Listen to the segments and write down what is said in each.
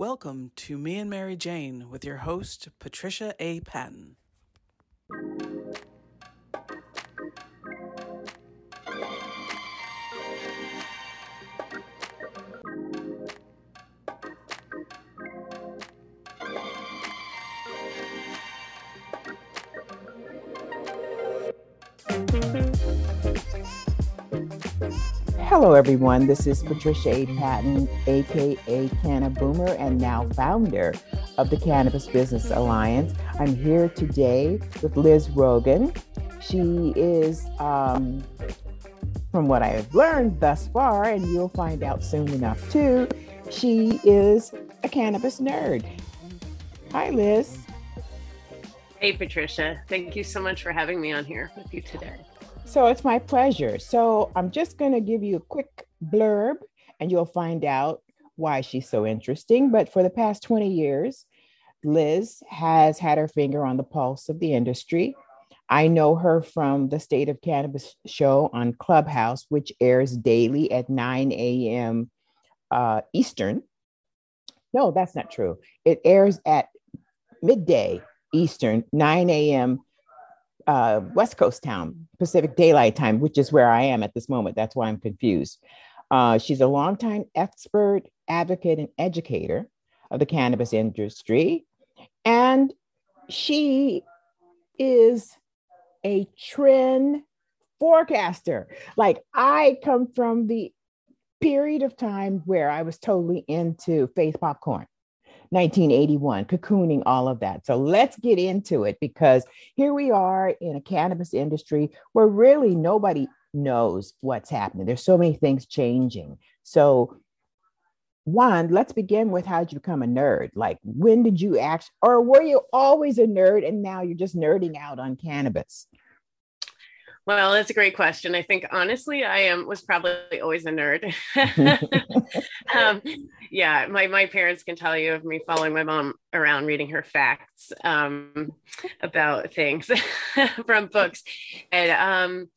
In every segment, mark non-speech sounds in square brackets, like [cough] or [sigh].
Welcome to Me and Mary Jane with your host, Patricia A. Patton. Hello, everyone. This is Patricia A. Patton, aka Canna Boomer, and now founder of the Cannabis Business Alliance. I'm here today with Liz Rogan. She is, um, from what I have learned thus far, and you'll find out soon enough too, she is a cannabis nerd. Hi, Liz. Hey, Patricia. Thank you so much for having me on here with you today. So it's my pleasure. So I'm just going to give you a quick blurb and you'll find out why she's so interesting. But for the past 20 years, Liz has had her finger on the pulse of the industry. I know her from the State of Cannabis show on Clubhouse, which airs daily at 9 a.m. Uh, Eastern. No, that's not true. It airs at midday Eastern, 9 a.m uh, West Coast town, Pacific Daylight Time, which is where I am at this moment. That's why I'm confused. Uh, she's a longtime expert, advocate, and educator of the cannabis industry. And she is a trend forecaster. Like I come from the period of time where I was totally into Faith Popcorn. 1981, cocooning, all of that. So let's get into it because here we are in a cannabis industry where really nobody knows what's happening. There's so many things changing. So, one, let's begin with how did you become a nerd? Like, when did you act, or were you always a nerd and now you're just nerding out on cannabis? Well, that's a great question. I think honestly, I am was probably always a nerd. [laughs] [laughs] um, yeah, my my parents can tell you of me following my mom around, reading her facts um, about things [laughs] from books, and um,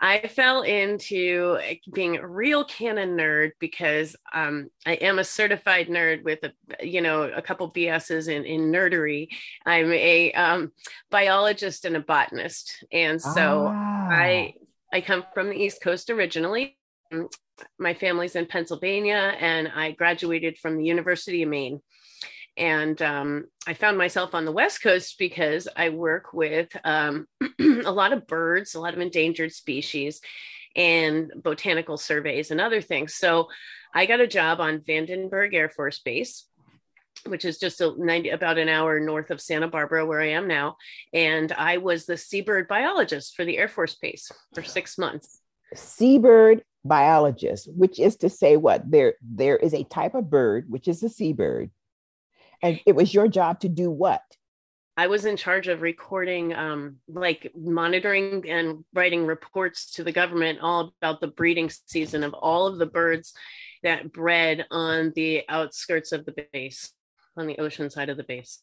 I fell into being a real canon nerd because um, I am a certified nerd with a you know a couple BSs in, in nerdery. I'm a um, biologist and a botanist, and so ah. I I come from the East Coast originally. My family's in Pennsylvania, and I graduated from the University of Maine and um, I found myself on the West Coast because I work with um, [clears throat] a lot of birds, a lot of endangered species, and botanical surveys and other things. So I got a job on Vandenberg Air Force Base, which is just a 90, about an hour north of Santa Barbara, where I am now. And I was the seabird biologist for the Air Force Base for six months. Seabird biologist, which is to say what there there is a type of bird, which is a seabird, and it was your job to do what? I was in charge of recording, um, like monitoring and writing reports to the government all about the breeding season of all of the birds that bred on the outskirts of the base, on the ocean side of the base.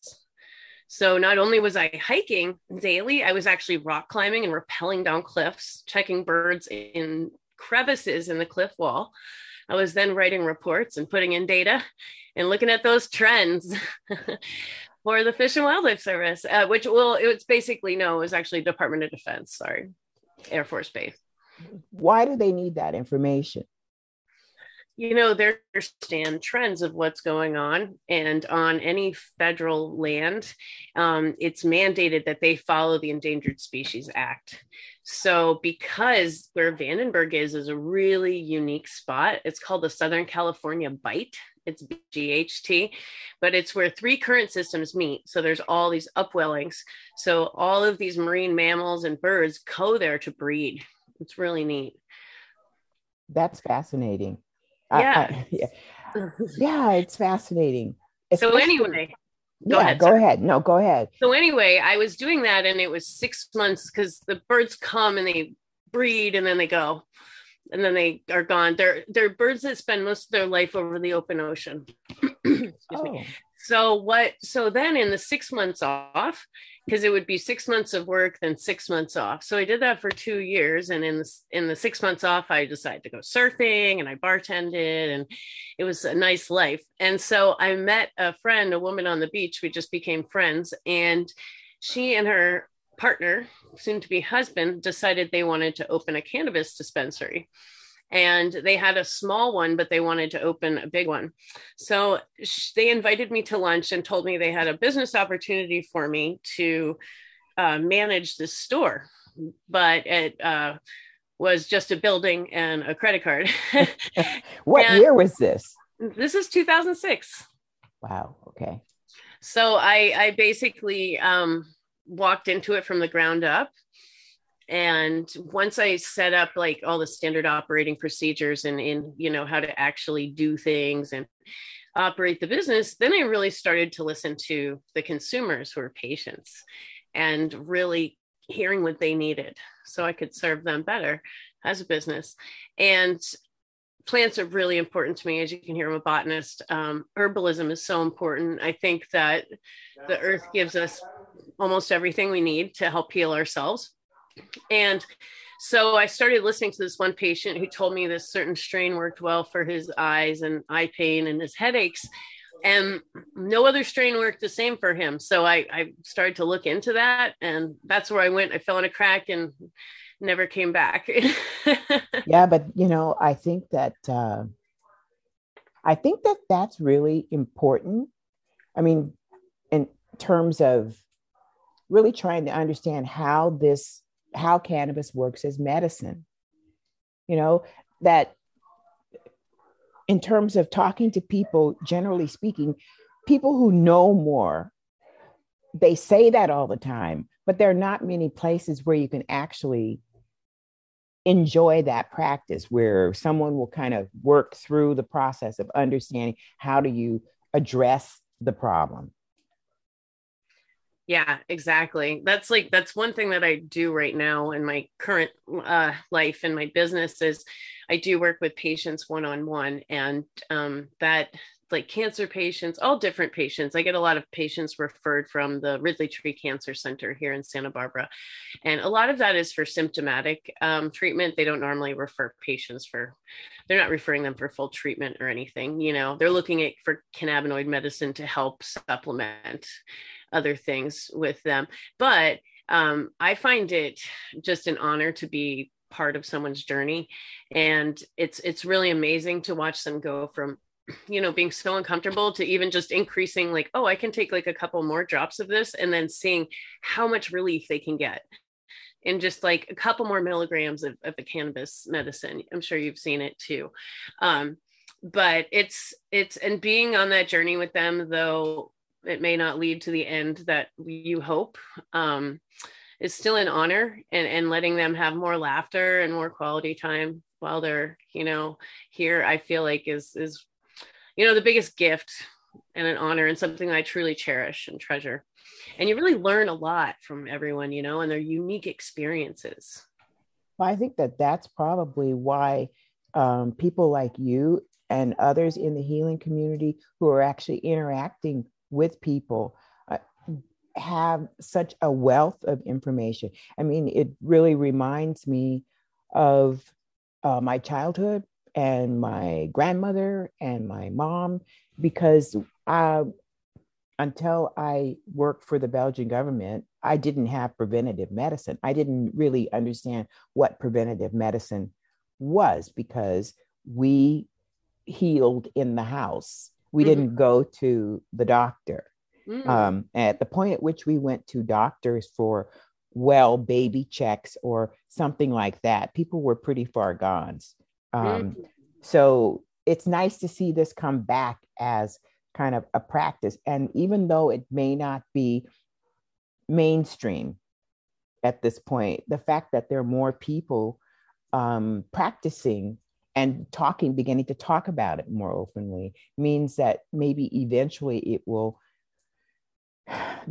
So not only was I hiking daily, I was actually rock climbing and rappelling down cliffs, checking birds in crevices in the cliff wall. I was then writing reports and putting in data and looking at those trends [laughs] for the Fish and Wildlife Service, uh, which will it's basically no, is actually Department of Defense. Sorry, Air Force Base. Why do they need that information? You know, they understand trends of what's going on, and on any federal land, um, it's mandated that they follow the Endangered Species Act. So, because where Vandenberg is is a really unique spot, it's called the Southern California Bight it's GHT, but it's where three current systems meet. So there's all these upwellings. So all of these marine mammals and birds go there to breed. It's really neat. That's fascinating. Yeah. I, I, [laughs] yeah. yeah, it's fascinating. so anyway, go yeah, ahead. Go ahead. No, go ahead. So anyway, I was doing that and it was six months because the birds come and they breed and then they go and then they are gone. They're they're birds that spend most of their life over the open ocean. [clears throat] oh. me. So what? So then in the six months off, because it would be six months of work, then six months off. So I did that for two years, and in the in the six months off, I decided to go surfing, and I bartended, and it was a nice life. And so I met a friend, a woman on the beach. We just became friends, and she and her partner, soon to be husband, decided they wanted to open a cannabis dispensary and they had a small one but they wanted to open a big one. So sh- they invited me to lunch and told me they had a business opportunity for me to uh, manage this store but it uh, was just a building and a credit card. [laughs] [laughs] What and year was this? This is 2006 wow okay. So i i basically um, walked into it from the ground up and once i set up like all the standard operating procedures and in you know how to actually do things and operate the business then i really started to listen to the consumers who are patients and really hearing what they needed so i could serve them better as a business. And plants are really important to me. As you can hear i'm a botanist. Um, herbalism is so important. I think that the earth gives us almost everything we need to help heal ourselves and so I started listening to this one patient who told me this certain strain worked well for his eyes and eye pain and his headaches. And no other strain worked the same for him. So I, I started to look into that. And that's where I went. I fell in a crack and never came back. [laughs] yeah. But, you know, I think that, uh, I think that that's really important. I mean, in terms of really trying to understand how this how cannabis works as medicine. You know, that in terms of talking to people, generally speaking, people who know more, they say that all the time, but there are not many places where you can actually enjoy that practice where someone will kind of work through the process of understanding how do you address the problem yeah, exactly. That's like that's one thing that I do right now in my current uh, life and my business is I do work with patients one on one, and um, that like cancer patients, all different patients. I get a lot of patients referred from the Ridley Tree Cancer Center here in Santa Barbara, and a lot of that is for symptomatic um, treatment. They don't normally refer patients for, they're not referring them for full treatment or anything. You know, they're looking at for cannabinoid medicine to help supplement other things with them. But um, I find it just an honor to be part of someone's journey, and it's it's really amazing to watch them go from you know being so uncomfortable to even just increasing like oh i can take like a couple more drops of this and then seeing how much relief they can get in just like a couple more milligrams of, of the cannabis medicine. I'm sure you've seen it too. Um, but it's it's and being on that journey with them though it may not lead to the end that you hope. Um, is still an honor and, and letting them have more laughter and more quality time while they're you know here i feel like is is you know the biggest gift and an honor and something i truly cherish and treasure. And you really learn a lot from everyone you know and their unique experiences. Well i think that that's probably why um, people like you and others in the healing community who are actually interacting with people uh, have such a wealth of information. I mean, it really reminds me of uh, my childhood and my grandmother and my mom because I, until I worked for the Belgian government, I didn't have preventative medicine. I didn't really understand what preventative medicine was because we healed in the house we mm-hmm. didn't go to the doctor. Mm. Um, at the point at which we went to doctors for well baby checks or something like that, people were pretty far gone. Um, mm. So it's nice to see this come back as kind of a practice. And even though it may not be mainstream at this point, the fact that there are more people um, practicing and talking, beginning to talk about it more openly means that maybe eventually it will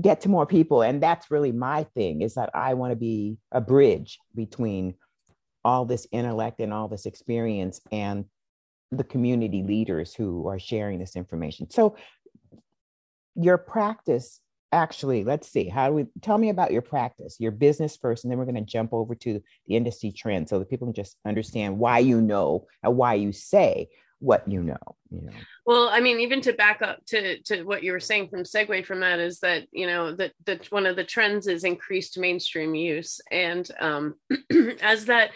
get to more people. And that's really my thing is that I want to be a bridge between all this intellect and all this experience and the community leaders who are sharing this information. So, your practice actually, let's see, how do we tell me about your practice, your business first, and then we're going to jump over to the industry trend so that people can just understand why you know and why you say what you know you know? Well i mean even to back up to to what you were saying from segue from that is that you know that that one of the trends is increased mainstream use. And um [clears throat] as that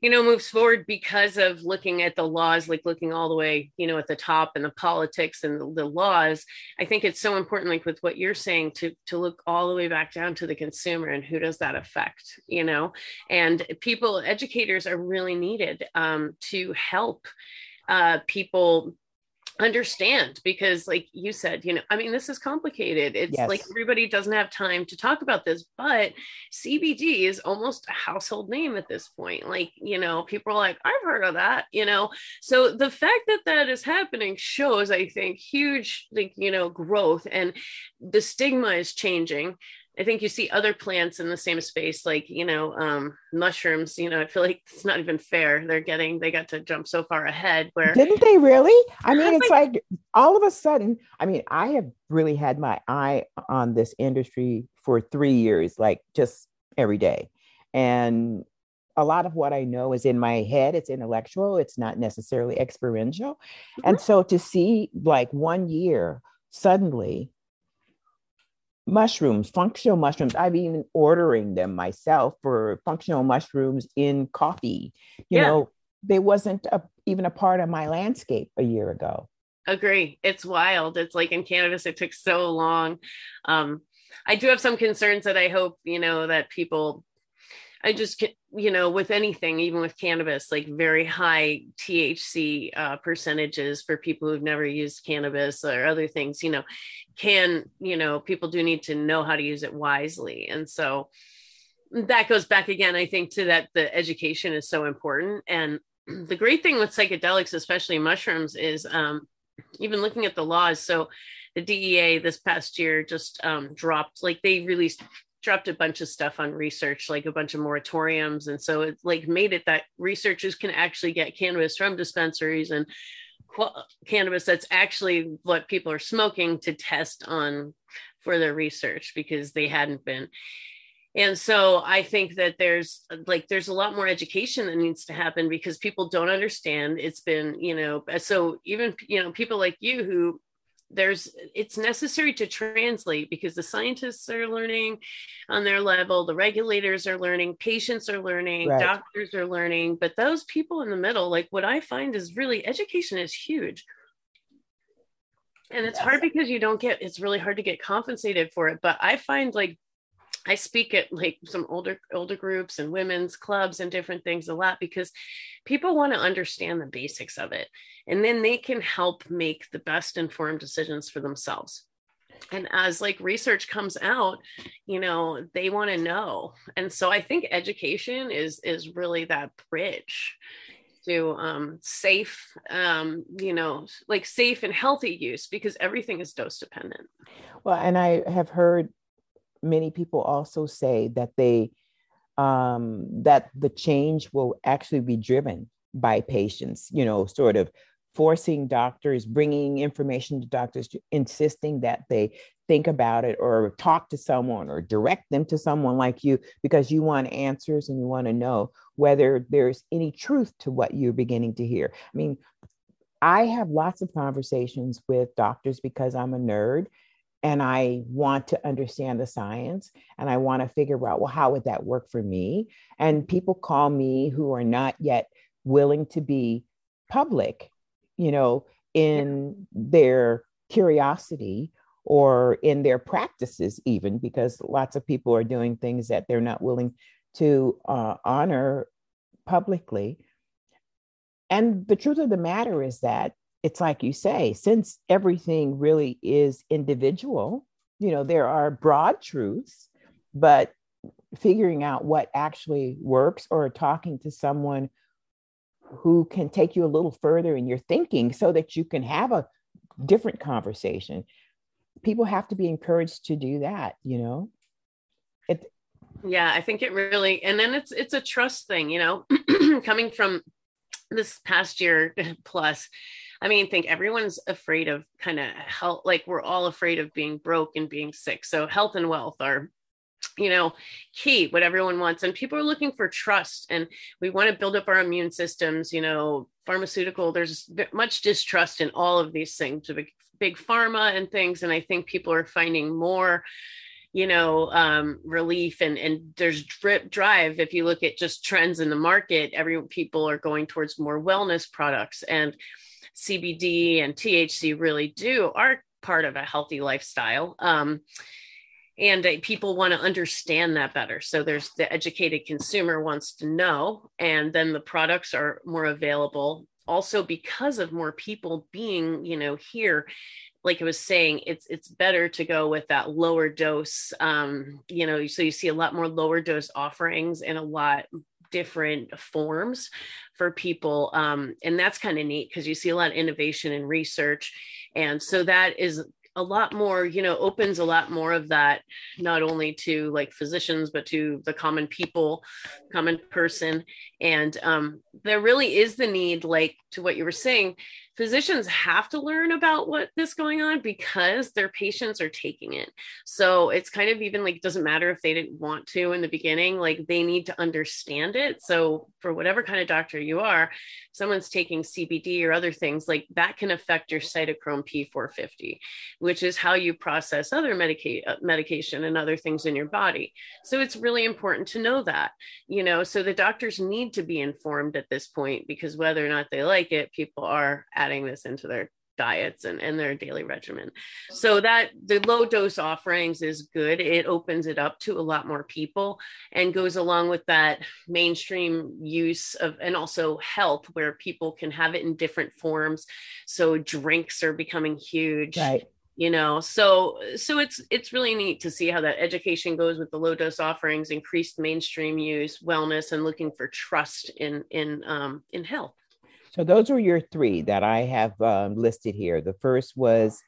you know moves forward because of looking at the laws like looking all the way you know at the top and the politics and the, laws i think it's so important like with what you're saying to to look all the way back down to the consumer and who does that affect you know? And people educators are really needed um, to help uh, people understand because like you said you know i mean this is complicated. It's yes. like everybody doesn't have time to talk about this but cbd is almost a household name at this point. Like you know people are like i've heard of that you know? So the fact that that is happening shows i think huge like you know growth and the stigma is changing I think you see other plants in the same space, like you know, um, mushrooms. You know, I feel like it's not even fair. They're getting they got to jump so far ahead. Where didn't they really? I mean, it's like all of a sudden. I mean, I have really had my eye on this industry for three years, like just every day, and a lot of what I know is in my head. It's intellectual. It's not necessarily experiential, mm-hmm. and so to see like one year suddenly mushrooms, functional mushrooms. I've even ordering them myself for functional mushrooms in coffee. You yeah. know, they wasn't a, even a part of my landscape a year ago. Agree. It's wild. It's like in cannabis, it took so long. Um, I do have some concerns that I hope, you know, that people I just, you know, with anything, even with cannabis, like very high THC uh, percentages for people who've never used cannabis or other things, you know, can, you know, people do need to know how to use it wisely. And so that goes back again, I think, to that the education is so important. And [clears throat] the great thing with psychedelics, especially mushrooms, is um, even looking at the laws. So the DEA this past year just um, dropped, like they released dropped a bunch of stuff on research, like a bunch of moratoriums. And so it like made it that researchers can actually get cannabis from dispensaries and qu- cannabis that's actually what people are smoking to test on for their research because they hadn't been. And so I think that there's like there's a lot more education that needs to happen because people don't understand. It's been, you know, so even you know, people like you who there's it's necessary to translate because the scientists are learning on their level the regulators are learning patients are learning right. doctors are learning but those people in the middle like what i find is really education is huge and it's yes. hard because you don't get it's really hard to get compensated for it but i find like I speak at like some older older groups and women's clubs and different things a lot because people want to understand the basics of it and then they can help make the best informed decisions for themselves. And as like research comes out, you know, they want to know. And so I think education is is really that bridge to um, safe, um, you know, like safe and healthy use because everything is dose dependent. Well, and I have heard many people also say that they um, that the change will actually be driven by patients. You know, sort of forcing doctors, bringing information to doctors, insisting that they think about it or talk to someone or direct them to someone like you because you want answers and you want to know whether there's any truth to what you're beginning to hear. I mean, I have lots of conversations with doctors because I'm a nerd and I want to understand the science and I want to figure out, well, how would that work for me? And people call me who are not yet willing to be public, you know, in their curiosity or in their practices, even because lots of people are doing things that they're not willing to uh, honor publicly. And the truth of the matter is that it's like you say, since everything really is individual, you know, there are broad truths, but figuring out what actually works or talking to someone who can take you a little further in your thinking so that you can have a different conversation. People have to be encouraged to do that, you know. It yeah, I think it really and then it's it's a trust thing, you know, [clears throat] coming from this past year [laughs] plus I mean, think everyone's afraid of kind of health, like we're all afraid of being broke and being sick. So health and wealth are you know key what everyone wants and people are looking for trust and we want to build up our immune systems you know pharmaceutical there's much distrust in all of these things big, big pharma and things and i think people are finding more you know um, relief and and there's drip drive if you look at just trends in the market every people are going towards more wellness products and CBD and THC really do are part of a healthy lifestyle. Um, and uh, people want to understand that better. So there's the educated consumer wants to know, and then the products are more available. Also, because of more people being, you know, here, like I was saying, it's it's better to go with that lower dose. Um, you know, so you see a lot more lower dose offerings and a lot different forms for people. Um, and that's kind of neat because you see a lot of innovation and research. And so that is a lot more you know opens a lot more of that not only to like physicians but to the common people common person and um, there really is the need like to what you were saying physicians have to learn about what this going on because their patients are taking it. So it's kind of even like doesn't matter if they didn't want to in the beginning like they need to understand it. So for whatever kind of doctor you are someone's taking cbd or other things like that can affect your cytochrome p450 which is how you process other medica- uh, medication and other things in your body. So it's really important to know that you know so the doctors need to be informed at this point because whether or not they like it people are adding this into their diets and, and their daily regimen. So that the low dose offerings is good. It opens it up to a lot more people and goes along with that mainstream use of and also health where people can have it in different forms. So drinks are becoming huge. Right you know so so it's it's really neat to see how that education goes with the low dose offerings increased mainstream use wellness and looking for trust in in um in health so those were your three that I have um, listed here. The first was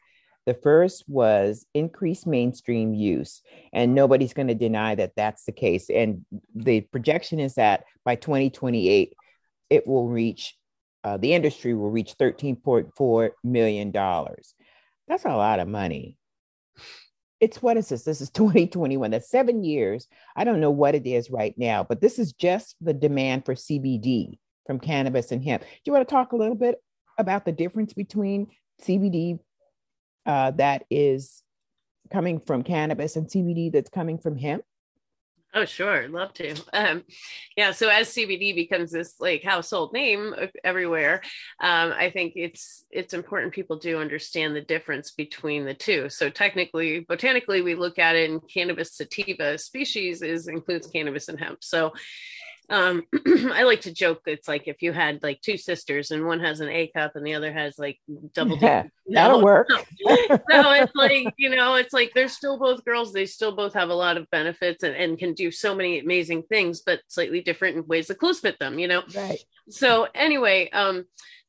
the first was increased mainstream use, and nobody's going to deny that that's the case. And the projection is that by 2028, it will reach uh, the industry will reach 13.4 million dollars. That's a lot of money. It's what is this? This is [laughs] 2021. That's seven years. I don't know what it is right now, but this is just the demand for CBD from cannabis and hemp. Do you want to talk a little bit about the difference between CBD uh, that is coming from cannabis and CBD that's coming from hemp? Oh, sure. Love to. Um, yeah. So as CBD becomes this like household name everywhere, um, I think it's it's important people do understand the difference between the two. So technically, botanically, we look at it in cannabis sativa species is includes cannabis and hemp. So um [clears throat] i like to joke it's like if you had like two sisters and one has an a cup and the other has like double yeah, [laughs] that'll no, work. so [laughs] it's like you know it's like they're still both girls they still both have a lot of benefits and, and can do so many amazing things but slightly different in ways that close fit them you know? Right. So anyway um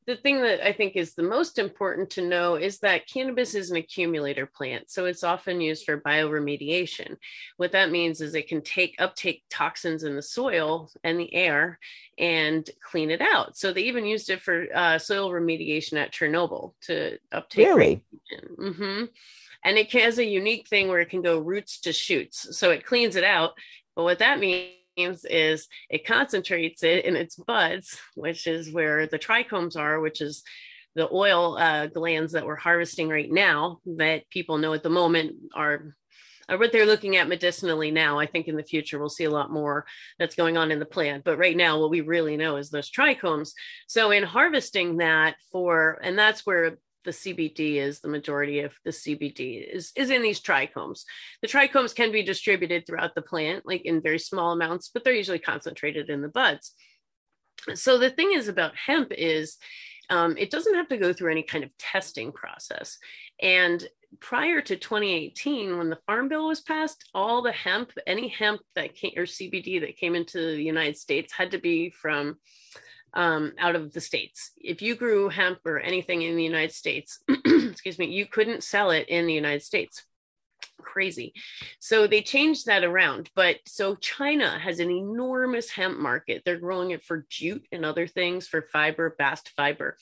the thing that I think is the most important to know is that cannabis is an accumulator plant. So it's often used for bioremediation. What that means is it can take uptake toxins in the soil and the air and clean it out. So they even used it for uh, soil remediation at Chernobyl to uptake. Really? Mm-hmm. And it has a unique thing where it can go roots to shoots. So it cleans it out. But what that means is it concentrates it in its buds, which is where the trichomes are, which is the oil uh, glands that we're harvesting right now that people know at the moment are are what they're looking at medicinally now. I think in the future we'll see a lot more that's going on in the plant. But right now, what we really know is those trichomes. So in harvesting that for, and that's where the CBD is the majority of the CBD is, is in these trichomes. The trichomes can be distributed throughout the plant, like in very small amounts, but they're usually concentrated in the buds. So the thing is about hemp is um, it doesn't have to go through any kind of testing process. And prior to 2018, when the Farm Bill was passed, all the hemp, any hemp that came or CBD that came into the United States had to be from um, out of the states. If you grew hemp or anything in the United States, [clears throat] excuse me, you couldn't sell it in the United States. crazy. So they changed that around. But so China has an enormous hemp market. They're growing it for jute and other things for fiber, bast fiber.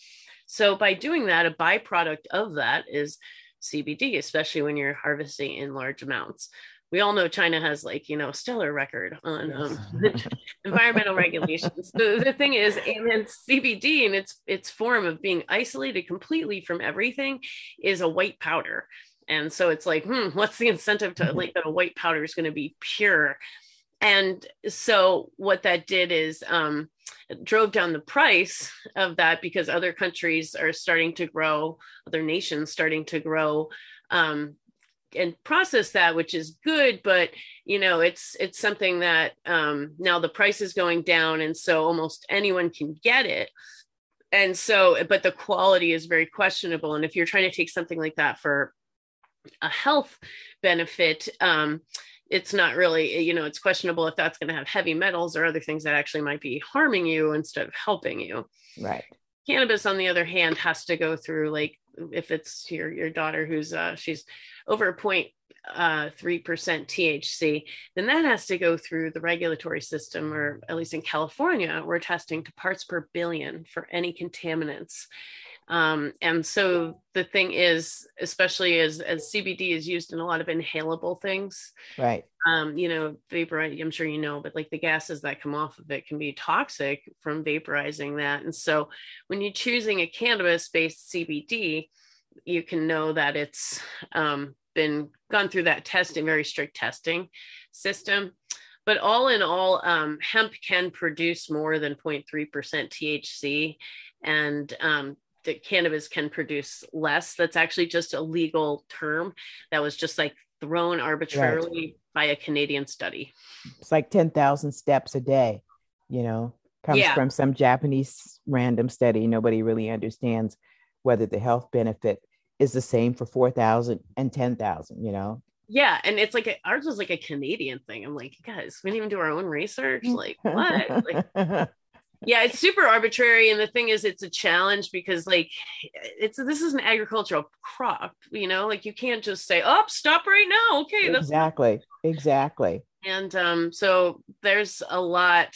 So by doing that, a byproduct of that is CBD, especially when you're harvesting in large amounts. We all know China has like, you know, stellar record on um, [laughs] environmental regulations. The, the thing is, and then CBD in its its form of being isolated completely from everything is a white powder. And so it's like, hmm, [laughs] what's the incentive to like that a white powder is going to be pure? And so what that did is um, drove down the price of that because other countries are starting to grow, other nations starting to grow um, and process that, which is good. But you know, it's it's something that um, now the price is going down, and so almost anyone can get it. And so, but the quality is very questionable. And if you're trying to take something like that for a health benefit, um, it's not really you know it's questionable if that's going to have heavy metals or other things that actually might be harming you instead of helping you right cannabis on the other hand has to go through like if it's your your daughter who's uh she's over a point uh 3% THC then that has to go through the regulatory system or at least in California we're testing to parts per billion for any contaminants um, and so the thing is, especially as, as CBD is used in a lot of inhalable things, right? Um, you know, vapor, I'm sure you know, but like the gases that come off of it can be toxic from vaporizing that. And so when you're choosing a cannabis based CBD, you can know that it's um, been gone through that testing, very strict testing system. But all in all, um, hemp can produce more than 0.3% THC. And um, that cannabis can produce less. That's actually just a legal term that was just like thrown arbitrarily right. by a Canadian study. It's like 10,000 steps a day, you know, comes yeah. from some Japanese random study. Nobody really understands whether the health benefit is the same for 4,000 and 10,000, you know? Yeah. And it's like, ours was like a Canadian thing. I'm like, guys, we didn't even do our own research. [laughs] Like, what? like, yeah it's super arbitrary and the thing is it's a challenge because like it's this is an agricultural crop you know like you can't just say oh stop right now. Okay exactly exactly. And um so there's a lot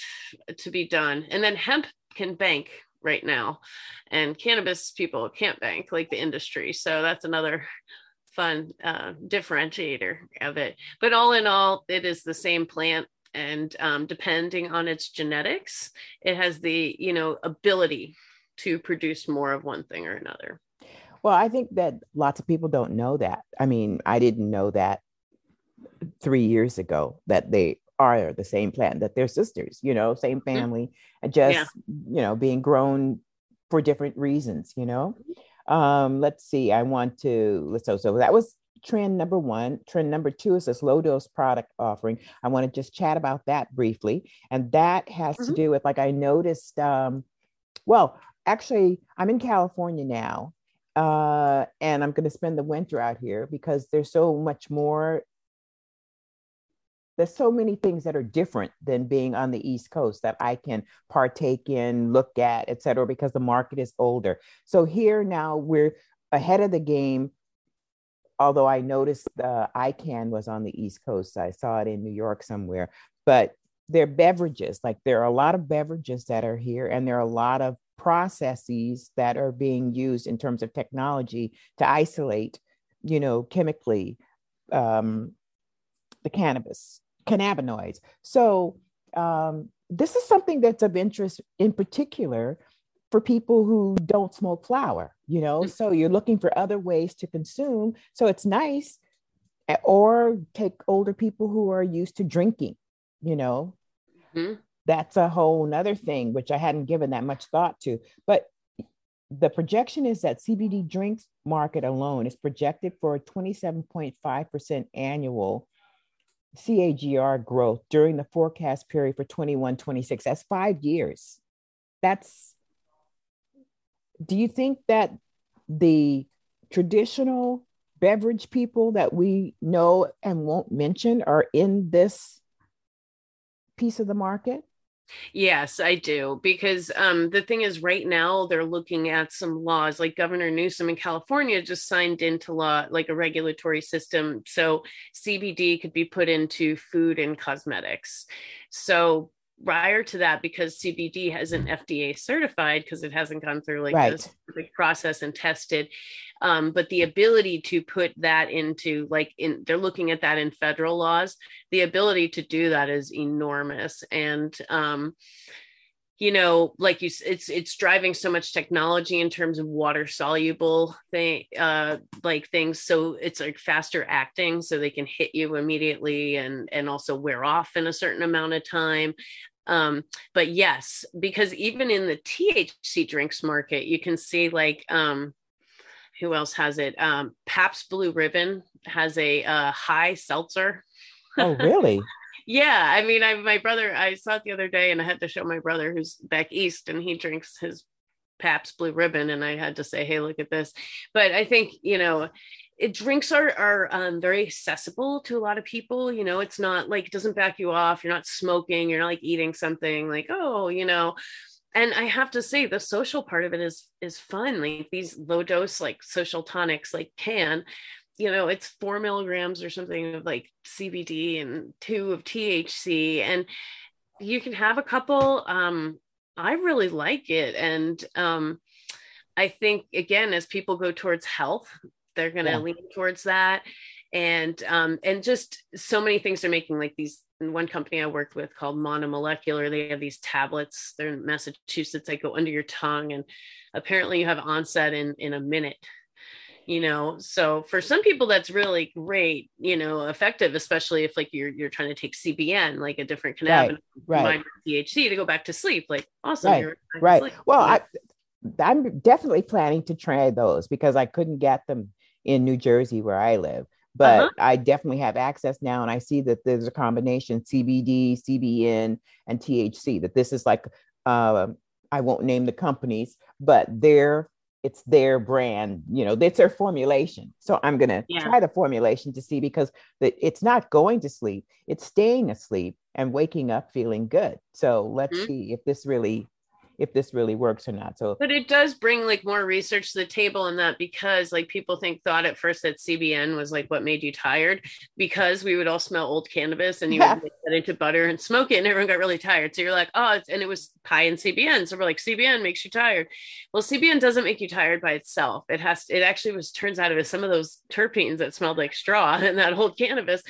to be done. And then hemp can bank right now and cannabis people can't bank like the industry. So that's another fun uh, differentiator of it. But all in all it is the same plant and um, depending on its genetics it has the you know ability to produce more of one thing or another well i think that lots of people don't know that i mean i didn't know that three years ago that they are the same plant that they're sisters you know same mm-hmm. family and just yeah. you know being grown for different reasons you know um let's see i want to let's so so that was trend number one. Trend number two is this low dose product offering. I want to just chat about that briefly. And that has mm-hmm. to do with, like, I noticed, um, well, actually, I'm in California now. Uh, and I'm going to spend the winter out here because there's so much more. There's so many things that are different than being on the East Coast that I can partake in, look at, et cetera, because the market is older. So here now we're ahead of the game although I noticed the ICANN was on the East Coast, I saw it in New York somewhere. But they're beverages, like there are a lot of beverages that are here, and there are a lot of processes that are being used in terms of technology to isolate, you know, chemically um, the cannabis, cannabinoids. So um, this is something that's of interest in particular for people who don't smoke flower, you know? Mm-hmm. So you're looking for other ways to consume. So it's nice. Eh, or take older people who are used to drinking, you know? Mm-hmm. That's a whole nother thing, which I hadn't given that much thought to. But the projection is that CBD drinks market alone is projected for a 27.5% annual CAGR growth during the forecast period for 21 26. That's five years. That's do you think that the traditional beverage people that we know and won't mention are in this piece of the market? Yes, I do. Because um, the thing is, right now, they're looking at some laws. Like Governor Newsom in California just signed into law, like a regulatory system. So CBD could be put into food and cosmetics. So prior to that because CBD hasn't FDA certified because it hasn't gone through like Right. this process and tested. Um, but the ability to put that into like in they're looking at that in federal laws. The ability to do that is enormous. And um, you know, like you, it's it's driving so much technology in terms of water soluble thing, uh, like things. So it's like faster acting, so they can hit you immediately and and also wear off in a certain amount of time. Um, but yes, because even in the THC drinks market, you can see like um, who else has it? Um, Pabst Blue Ribbon has a uh, high seltzer. Oh, really? [laughs] Yeah, I mean, I my brother, I saw it the other day, and I had to show my brother who's back east, and he drinks his Pabst Blue Ribbon, and I had to say, "Hey, look at this." But I think you know, it, drinks are are um, very accessible to a lot of people. You know, it's not like it doesn't back you off. You're not smoking. You're not like eating something like, oh, you know. And I have to say, the social part of it is is fun. Like these low dose like social tonics, like Cann you know it's four milligrams or something of like cbd and two of thc and you can have a couple um i really like it and um i think again as people go towards health they're going to Yeah. lean towards that and um and just so many things are making like these one company i worked with called monomolecular they have these tablets they're in massachusetts they go under your tongue and apparently you have onset in in a minute you know so for some people that's really great you know effective especially if like you're you're trying to take cbn like a different cannabinoid Right. with thc to go back to sleep like awesome Right, you're Right. Well, I, I'm definitely planning to try those because I couldn't get them in New Jersey where I live. But Uh-huh. I definitely have access now, and I see that there's a combination CBD, CBN, and THC. That this is like, uh, I won't name the companies, but their it's their brand. You know, it's their formulation. So I'm gonna Yeah. try the formulation to see because the, it's not going to sleep; it's staying asleep and waking up feeling good. So let's Mhm. see if this really if this really works or not. So but it does bring like more research to the table in that because like people think thought at first that CBN was like what made you tired because we would all smell old cannabis and you Yeah. would make that into butter and smoke it and everyone got really tired. So you're like, oh, and it was high in CBN. So we're like, CBN makes you tired. Well, CBN doesn't make you tired by itself. It has, it actually was, turns out it was some of those terpenes that smelled like straw [laughs] in that old cannabis.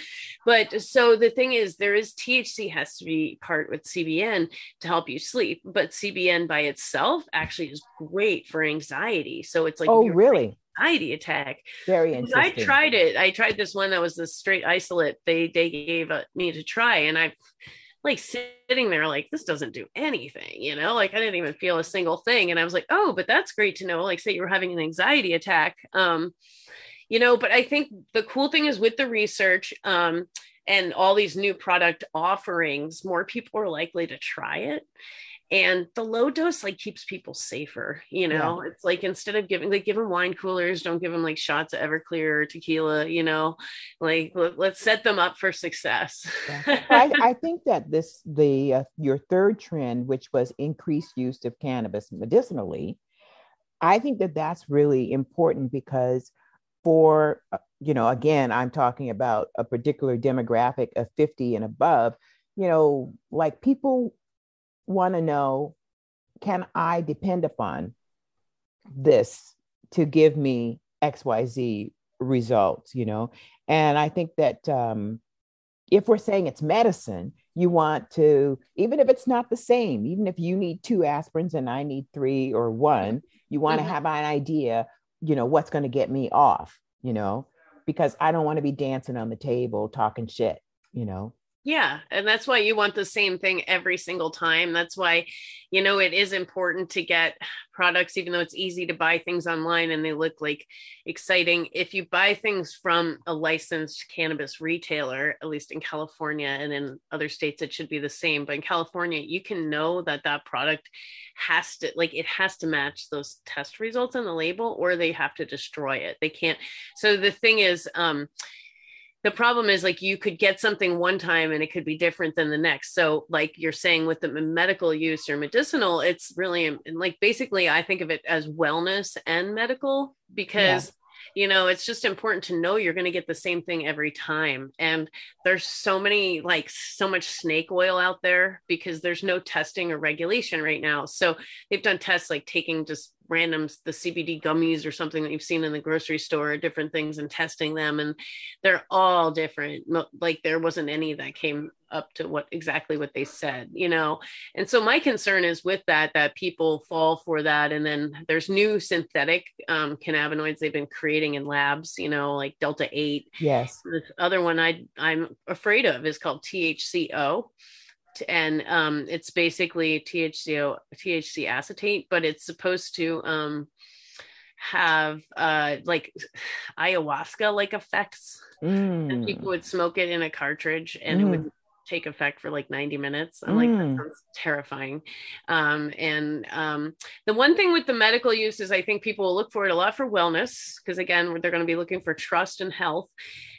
But so the thing is, there is THC has to be part with CBN to help you sleep, but CBN by itself actually is great for anxiety. So it's like, oh really? anxiety attack, Very because I tried it. I tried this one that was the straight isolate they they gave uh, me to try, and I like sitting there like this doesn't do anything, you know. Like I didn't even feel a single thing, and I was like, oh, but that's great to know. Like say you were having an anxiety attack, um, you know. But I think the cool thing is with the research. Um, and all these new product offerings, more people are likely to try it and the low dose like keeps people safer you know? It's like instead of giving like give them wine coolers don't give them like shots of everclear or tequila you know? Like let, let's set them up for success. Yeah. [laughs] I, I think that this the uh, your third trend, which was increased use of cannabis medicinally, I think that that's really important because for uh, you know again I'm talking about a particular demographic of 50 and above, you know, like people want to know can I depend upon this to give me XYZ results, you know? And I think that um, if we're saying it's medicine, you want to, even if it's not the same, even if you need two aspirins and I need three or one, you want to have an idea, you know, what's going to get me off, you know, because I don't want to be dancing on the table talking shit, you know. Yeah, and that's why you want the same thing every single time. That's why, you know, it is important to get products, even though it's easy to buy things online and they look like exciting. If you buy things from a licensed cannabis retailer, at least in California and in other states, it should be the same. But in California, you can know that that product has to, like, it has to match those test results on the label or they have to destroy it. They can't. So the thing is, um, the problem is like you could get something one time and it could be different than the next. So like you're saying with the medical use or medicinal it's really um, like basically i think of it as wellness and medical because yeah. you know it's just important to know you're going to get the same thing every time. And there's so many like so much snake oil out there because there's no testing or regulation right now. So they've done tests like taking just randoms the cbd gummies or something that you've seen in the grocery store different things and testing them and they're all different like there wasn't any that came up to what exactly what they said you know? And so my concern is with that that people fall for that and then there's new synthetic um, cannabinoids they've been creating in labs you know like delta 8 yes. The other one i i'm afraid of is called thco and um, it's basically THCO THC acetate, but it's supposed to um, have uh, like ayahuasca like effects. Mm. And people would smoke it in a cartridge, and mm. it would mm. take effect for like 90 minutes. I'm mm. like, that mm. sounds terrifying. Um, and um, the one thing with the medical use is I think people will look for it a lot for wellness, because again, they're going to be looking for trust and health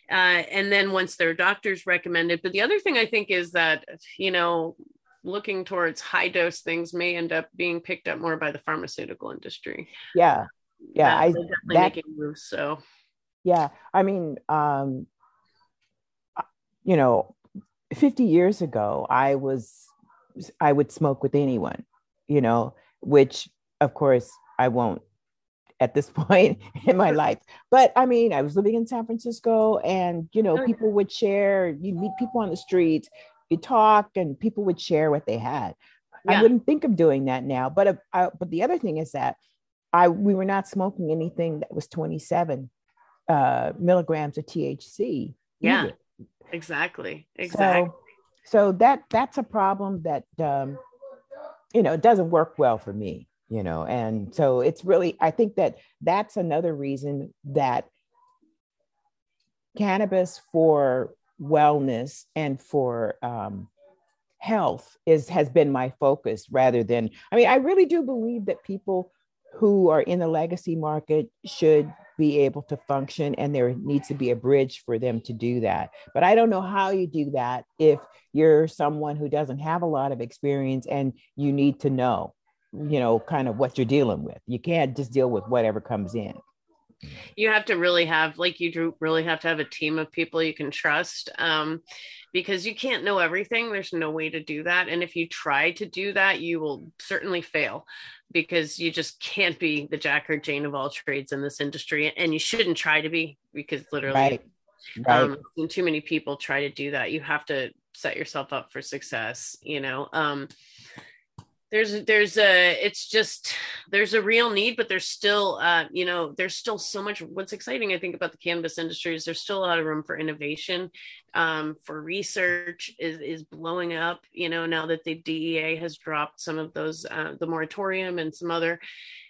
uh, and then once their doctors recommend it. But the other thing I think is that, you know, looking towards high dose things may end up being picked up more by the pharmaceutical industry. Yeah. Yeah. I definitely that, making moves. So, yeah. I mean, um, you know, 50 years ago, I was, I would smoke with anyone, you know, which of course I won't at this [laughs] point in my [laughs] life. But I mean, I was living in San Francisco and, you know, people would share, you meet people on the streets, you talk, and people would share what they had. Yeah. I wouldn't think of doing that now. But, uh, I, but the other thing is that I we were not smoking anything that was 27 uh, milligrams of THC. Yeah, either. exactly. Exactly. So, so that that's a problem that um, you know it doesn't work well for me you know and so it's really i think that that's another reason that cannabis for wellness and for um, health is has been my focus rather than i mean i really do believe that people who are in the legacy market should be able to function and there needs to be a bridge for them to do that. But i don't know how you do that if you're someone who doesn't have a lot of experience and you need to know you know, kind of what you're dealing with. You can't just deal with whatever comes in. You have to really have, like you do, really have to have a team of people you can trust um, because you can't know everything. There's no way to do that. And if you try to do that, you will certainly fail because you just can't be the Jack or Jane of all trades in this industry. And you shouldn't try to be because literally, right. Right. Um, too many people try to do that. You have to set yourself up for success, you know. Um, there's there's a it's just there's a real need but there's still uh you know there's still so much what's exciting i think about the cannabis industry is there's still a lot of room for innovation um for research is is blowing up you know now that the dea has dropped some of those uh, the moratorium and some other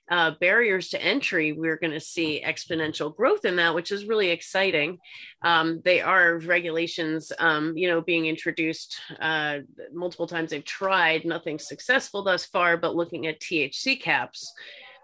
uh, barriers to entry, we're going to see exponential growth in that, which is really exciting. Um, they are regulations, um, you know, being introduced uh, multiple times. They've tried, nothing successful thus far, but looking at THC caps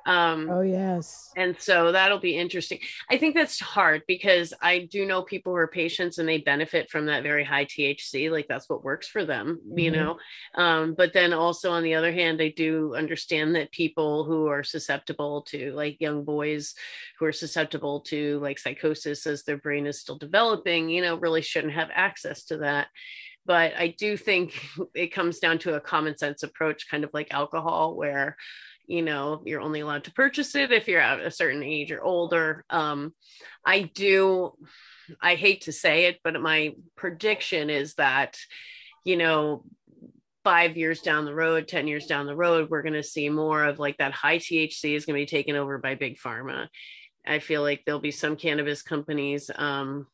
um, oh, yes. And so that'll be interesting. I think that's hard because I do know people who are patients and they benefit from that very high THC. Like that's what works for them, mm-hmm. you know. Um, but then also, on the other hand, I do understand that people who are susceptible to, like young boys who are susceptible to like psychosis as their brain is still developing, you know, really shouldn't have access to that but I do think [laughs] it comes down to a common sense approach, kind of like alcohol, where you know you're only allowed to purchase it if you're at a certain age or older. Um i do i hate to say it but my prediction is that you know five years down the road 10 years down the road we're going to see more of like that high thc is going to be taken over by big pharma. I feel like there'll be some cannabis companies um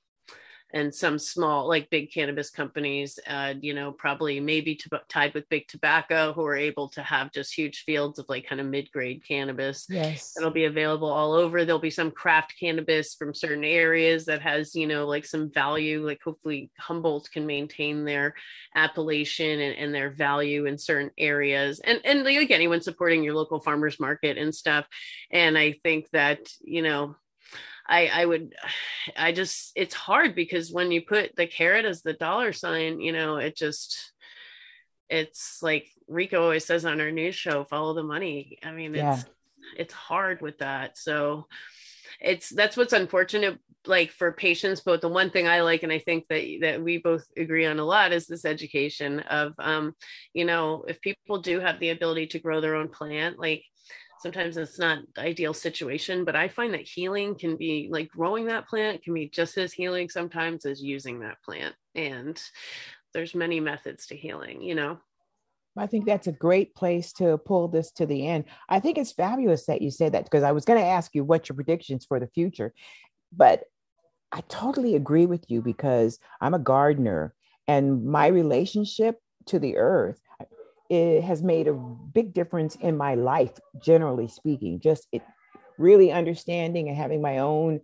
and some small like big cannabis companies uh, you know probably maybe t- tied with big tobacco who are able to have just huge fields of like kind of mid-grade cannabis yes. it'll be available all over. There'll be some craft cannabis from certain areas that has you know like some value like hopefully humboldt can maintain their appellation and, and their value in certain areas. And and like anyone supporting your local farmers market and stuff. And i think that you know I, I would, [sighs] I just it's hard because when you put the carrot as the dollar sign, you know, it just it's like Rico always says on our news show, follow the money. I mean, it's yeah. it's hard with that. So it's that's what's unfortunate like for patients but the one thing i like and i think that that we both agree on a lot is this education of um you know if people do have the ability to grow their own plant like sometimes it's not the ideal situation but i find that healing can be like growing that plant can be just as healing sometimes as using that plant and there's many methods to healing you know I think that's a great place to pull this to the end. I think it's fabulous that you said that because I was going to ask you what your predictions for the future, but I totally agree with you because I'm a gardener and my relationship to the earth it has made a big difference in my life, generally speaking. Just it really understanding and having my own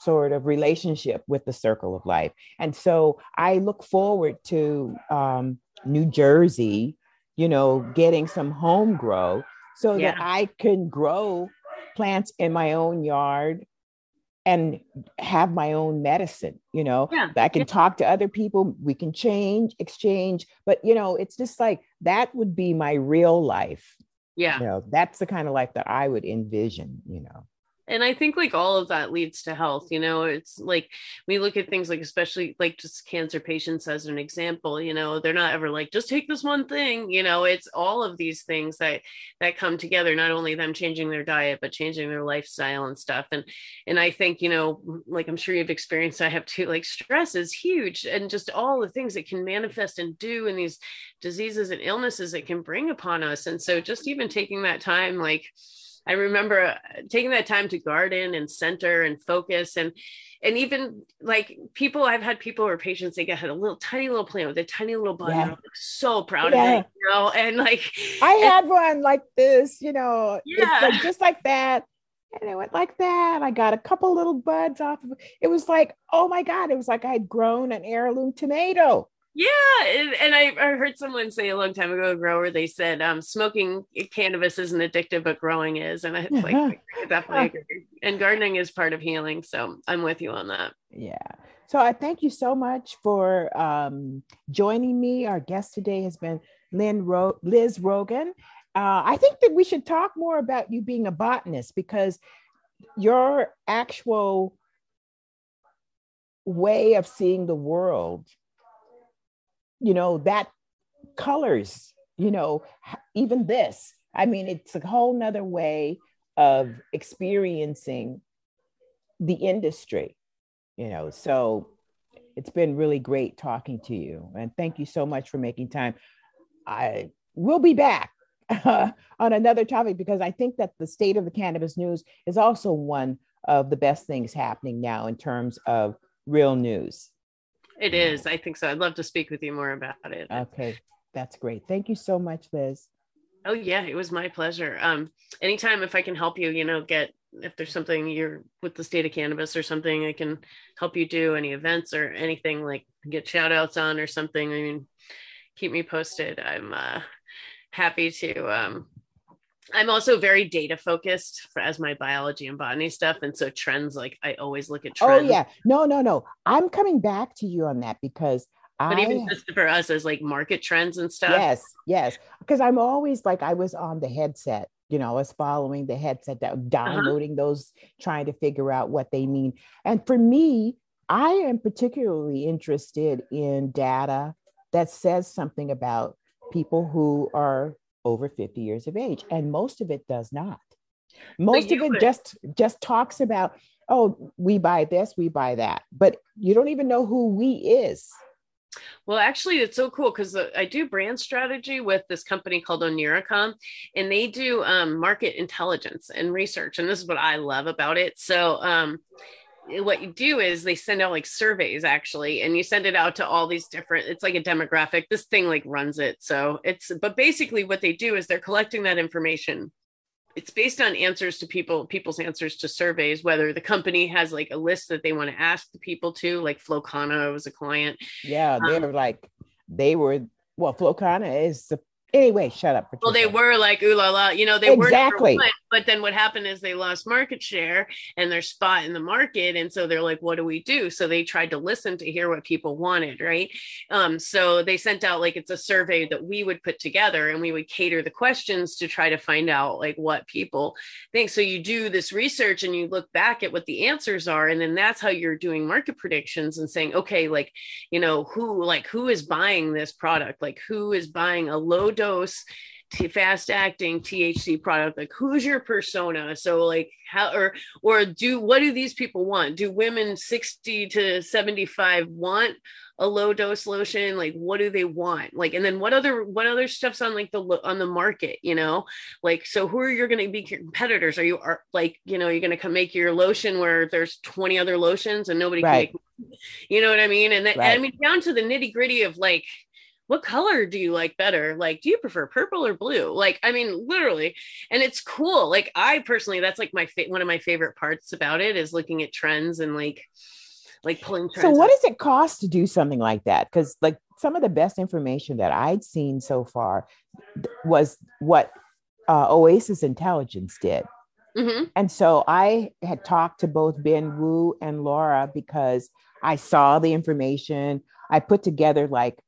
sort of relationship with the circle of life. And so I look forward to um, New Jersey, you know, getting some home grow so yeah. that I can grow plants in my own yard and have my own medicine you know yeah. i can yeah. talk to other people we can change exchange but you know it's just like that would be my real life yeah you know that's the kind of life that i would envision you know and i think like all of that leads to health you know it's like we look at things like especially like just cancer patients as an example you know they're not ever like just take this one thing you know it's all of these things that that come together not only them changing their diet but changing their lifestyle and stuff. And and i think you know like i'm sure you've experienced i have too like stress is huge and just all the things that can manifest and do in these diseases and illnesses it can bring upon us. And so just even taking that time like I remember uh, taking that time to garden and center and focus and and even like people I've had people or patients they get had a little tiny little plant with a tiny little bud. Yeah. I'm like so proud yeah. of it, you know. And like I had one like this, you know, yeah, like just like that. And it went like that. I got a couple little buds off of it. It was like, oh my God, it was like I had grown an heirloom tomato. Yeah, and I, I, heard someone say a long time ago, a grower, they said um, smoking cannabis isn't addictive, but growing is, and I like I definitely agree. And gardening is part of healing, so I'm with you on that. Yeah. So I thank you so much for um, joining me. Our guest today has been Lynn Ro- Liz Rogan. Uh, I think that we should talk more about you being a botanist because your actual way of seeing the world you know, that colors, you know, even this. I mean, it's a whole nother way of experiencing the industry, you know. So it's been really great talking to you. And thank you so much for making time. I will be back uh, [laughs] on another topic because I think that the state of the cannabis news is also one of the best things happening now in terms of real news. It is. I think so. I'd love to speak with you more about it. Okay. That's great. Thank you so much, Liz. Oh yeah, it was my pleasure. Um, anytime if I can help you, you know, get if there's something you're with the state of cannabis or something, I can help you do any events or anything like get shout outs on or something. I mean, keep me posted. I'm uh happy to um I'm also very data focused for, as my biology and botany stuff. And so trends, like I always look at oh, trends. Oh, yeah. No, no, no. I'm coming back to you on that because I but I, even just for us as like market trends and stuff. Yes, yes. Because I'm always like I was on the headset, you know, I was following the headset, uh-huh. downloading uh-huh. those, trying to figure out what they mean. And for me, I am particularly interested in data that says something about people who are over 50 years of age and most of it does not most of it would. just just talks about oh we buy this we buy that but you don't even know who we is well, actually, it's so cool because uh, I do brand strategy with this company called Oniricom, and they do um, market intelligence and research. And this is what I love about it. So, um, what you do is they send out like surveys actually and you send it out to all these different it's like a demographic this thing like runs it so it's but basically what they do is they're collecting that information it's based on answers to people people's answers to surveys whether the company has like a list that they want to ask the people to like Flow Kana was a client yeah they're um, like they were well Flow Kana is the anyway shut up Patricia. well they were like ooh la la you know they were exactly. were But then what happened is they lost market share and their spot in the market. And so they're like, what do we do? So they tried to listen to hear what people wanted, right? Um, so they sent out like it's a survey that we would put together and we would cater the questions to try to find out like what people think. So you do this research and you look back at what the answers are. And then that's how you're doing market predictions and saying, okay, like, you know, who like who is buying this product? Like who is buying a low dose t- fast acting THC product? Like, who's your persona? So, like, how or or do what do these people want? Do women sixty to seventy five want a low dose lotion? Like, what do they want? Like, and then what other what other stuff's on like the on the market? You know, like, so who are you going to be competitors? Are you are like, you know, you're going to come make your lotion where there's twenty other lotions and nobody right. can make, you know what I mean? And that, right. I mean down to the nitty gritty of like what color do you like better? Like, do you prefer purple or blue? Like, I mean, literally, and it's cool. Like, I personally, that's like my fa- one of my favorite parts about it is looking at trends and like, like pulling. so, what does it cost to do something like that? Because like some of the best information that I'd seen so far was what uh, Oasis Intelligence did. Mm-hmm. And so I had talked to both Ben Wu and Laura because I saw the information. I put together like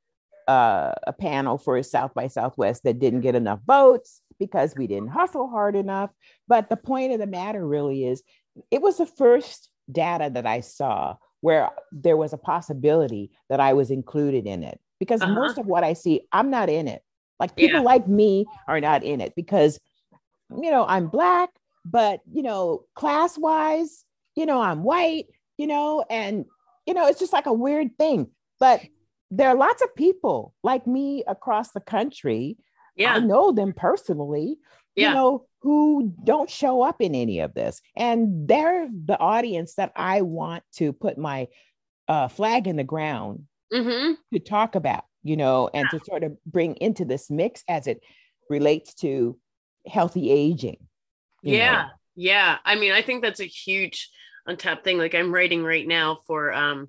uh, a panel for South by Southwest that didn't get enough votes because we didn't hustle hard enough. But the point of the matter really is it was the first data that I saw where there was a possibility that I was included in it because uh-huh. most of what I see, I'm not in it. Like people yeah. like me are not in it because, you know, I'm black, but, you know, class wise, you know, I'm white, you know, and, you know, it's just like a weird thing. But there are lots of people like me across the country. Yeah. I know them personally, yeah. you know, who don't show up in any of this. And they're the audience that I want to put my uh, flag in the ground mm-hmm. to talk about, you know, and yeah. to sort of bring into this mix as it relates to healthy aging. Yeah. Know. Yeah. I mean, I think that's a huge untapped thing. Like I'm writing right now for um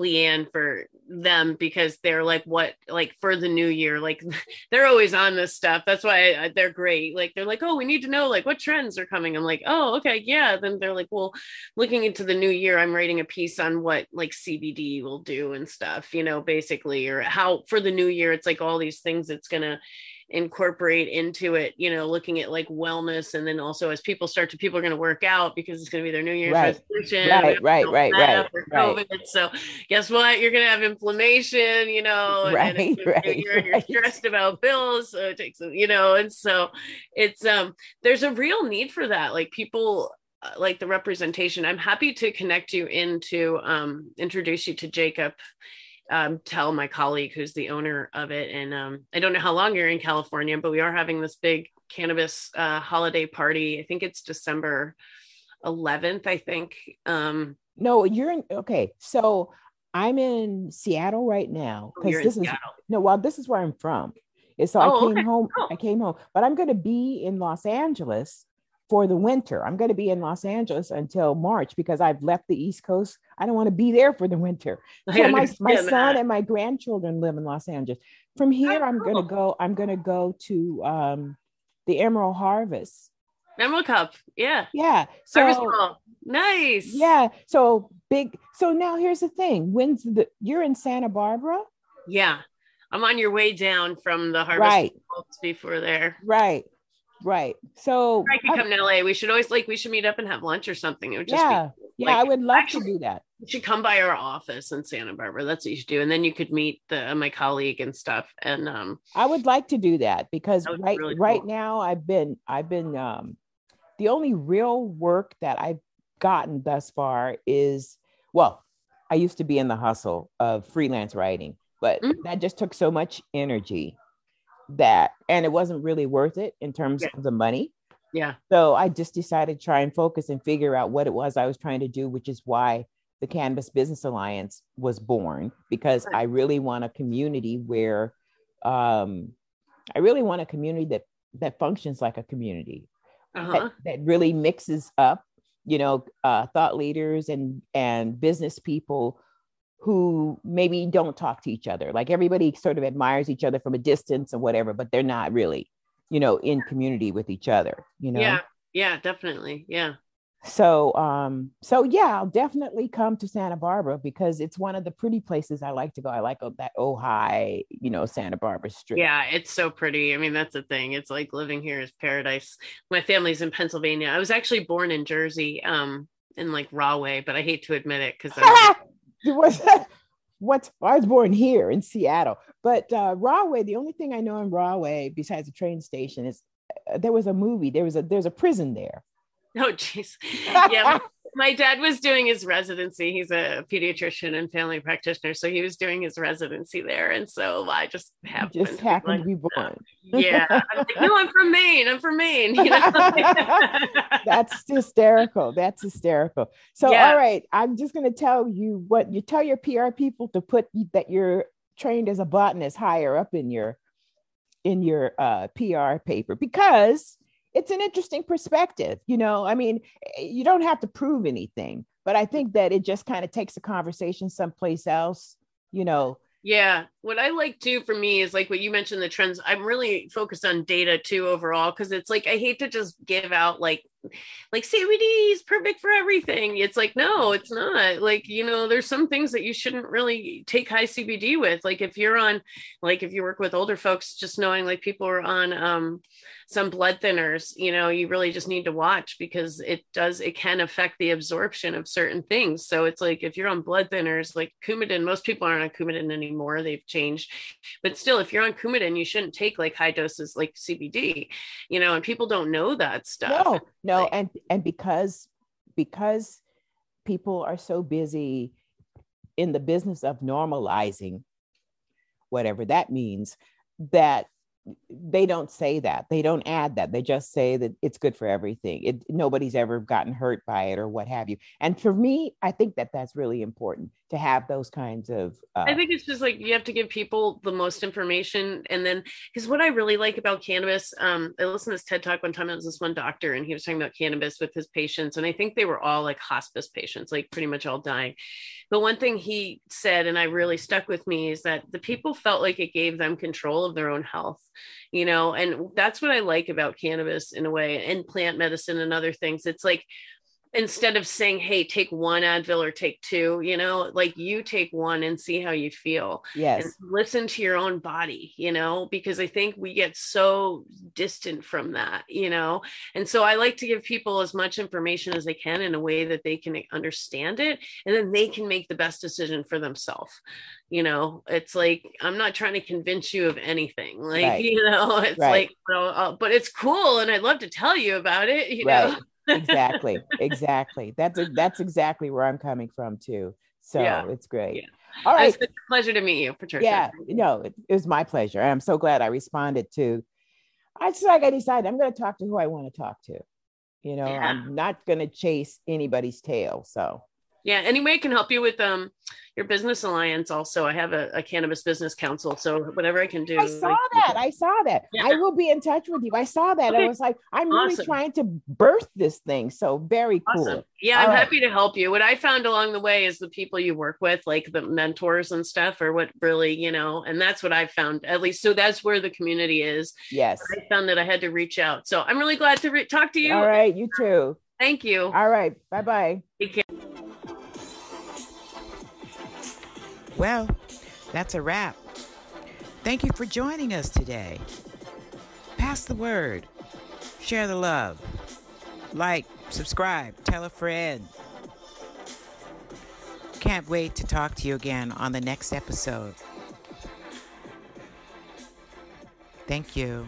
Leanne for them because they're like what like for the new year like [laughs] they're always on this stuff. That's why I, they're great. Like they're like oh we need to know like what trends are coming. I'm like oh okay yeah. Then they're like well looking into the new year I'm writing a piece on what like CBD will do and stuff you know basically or how for the new year it's like all these things it's gonna incorporate into it you know looking at like wellness and then also as people start to people are going to work out because it's going to be their new year's right. resolution right right right right, right. so guess what? You're going to have inflammation you know [laughs] right, and right, you're, you're stressed about bills so it takes you know and so it's um there's a real need for that. Like people uh, like the representation. I'm happy to connect you into um introduce you to jacob um, tell my colleague who's the owner of it. And um, I don't know how long you're in California, but we are having this big cannabis uh, holiday party. I think it's December 11th, I think. Um, no, you're in, okay. So I'm in Seattle right now because oh, this is Seattle. no, well, this is where I'm from. And so oh, I came okay. home. Oh. I came home, but I'm going to be in Los Angeles for the winter. I'm going to be in Los Angeles until March because I've left the East Coast. I don't want to be there for the winter. [laughs] So my, my son and my grandchildren live in Los Angeles. From here, oh, I'm cool. going to go. I'm going to go to um, the Emerald Harvest. Emerald Cup, yeah, yeah. So nice, yeah. So big. So now here's the thing: when's the you're in Santa Barbara? Yeah, I'm on your way down from the Harvest right. before there. Right. Right. So I could come to LA. We should always like we should meet up and have lunch or something. It would just yeah, be, yeah. I would love actually, to do that. You should come by our office in Santa Barbara. That's what you should do, and then you could meet the my colleague and stuff. And um, I would like to do that because that right really right now I've been I've been um, the only real work that I've gotten thus far is well, I used to be in the hustle of freelance writing, but mm-hmm. that just took so much energy that and it wasn't really worth it in terms yeah. of the money yeah so i just decided to try and focus and figure out what it was i was trying to do which is why the Canvas business alliance was born because i really want a community where um i really want a community that that functions like a community uh-huh. that, that really mixes up you know uh, thought leaders and and business people who maybe don't talk to each other. Like everybody sort of admires each other from a distance or whatever, but they're not really, you know, in community with each other, you know? Yeah. Yeah, definitely. Yeah. So um so yeah, I'll definitely come to Santa Barbara because it's one of the pretty places I like to go. I like uh, that Ojai, you know, Santa Barbara Street. Yeah, it's so pretty. I mean, that's the thing. It's like living here is paradise. My family's in Pennsylvania. I was actually born in Jersey, um, in like Rahway, but I hate to admit it because [laughs] [laughs] was what I was born here in Seattle, but uh, Rahway. The only thing I know in Rahway besides the train station is uh, there was a movie. There was a there's a prison there. Oh, jeez. Yeah. [laughs] my dad was doing his residency. He's a pediatrician and family practitioner. So he was doing his residency there. And so I just happened, just happened to be born. yeah. I'm like, no, I'm from Maine. I'm from Maine. You know? [laughs] That's hysterical. That's hysterical. So, yeah. all right. I'm just going to tell you what you tell your PR people to put that you're trained as a botanist higher up in your in your uh, PR paper because it's an interesting perspective. You know, I mean, eh, you don't have to prove anything, but I think that it just kind of takes the conversation someplace else, you know. Yeah. What I like too for me is like what you mentioned the trends. I'm really focused on data too overall because it's like I hate to just give out like like CBD is perfect for everything. It's like, no, it's not. Like, you know, there's some things that you shouldn't really take high CBD with. Like if you're on, like if you work with older folks, just knowing like people are on um some blood thinners, you know, you really just need to watch because it does, it can affect the absorption of certain things. So it's like if you're on blood thinners, like Coumadin, most people aren't on Coumadin anymore. They've changed. But still, if you're on Coumadin, you shouldn't take like high doses like CBD, you know, and people don't know that stuff. No, no, like, and and because because people are so busy in the business of normalizing whatever that means that they don't say that they don't add that they just say that it's good for everything it, nobody's ever gotten hurt by it or what have you and for me i think that that's really important to have those kinds of uh, i think it's just like you have to give people the most information and then because what i really like about cannabis um i listened to this ted talk one time it was this one doctor and he was talking about cannabis with his patients and i think they were all like hospice patients like pretty much all dying. But one thing he said and i really stuck with me is that the people felt like it gave them control of their own health you know and that's what i like about cannabis in a way and plant medicine and other things. It's like instead of saying hey take one advil or take two you know like you take one and see how you feel yes and listen to your own body you know because i think we get so distant from that you know and so i like to give people as much information as they can in a way that they can understand it and then they can make the best decision for themselves you know it's like i'm not trying to convince you of anything like right. [laughs] you know it's right. like uh, but it's cool and i'd love to tell you about it you right. know exactly exactly that's a, that's exactly where i'm coming from too so yeah. it's great yeah. all right it's a pleasure to meet you patricia yeah no it, it was my pleasure i'm so glad i responded to i just like i decided i'm going to talk to who i want to talk to you know yeah. i'm not going to chase anybody's tail so yeah any way i can help you with um your business alliance also. I have a, a, cannabis business council so whatever i can do i saw like, that i saw that. Yeah. i will be in touch with you. I saw that okay. i was like i'm awesome. really trying to birth this thing so very cool. Awesome. yeah i'm happy to help you. What i found along the way is the people you work with like the mentors and stuff are what really you know and that's what i found at least so that's where the community is. Yes. I found that i had to reach out so i'm really glad to re- talk to you. All right you too. Thank you. All right bye-bye Well, that's a wrap. Thank you for joining us today. Pass the word, share the love, like, subscribe, tell a friend. Can't wait to talk to you again on the next episode. Thank you.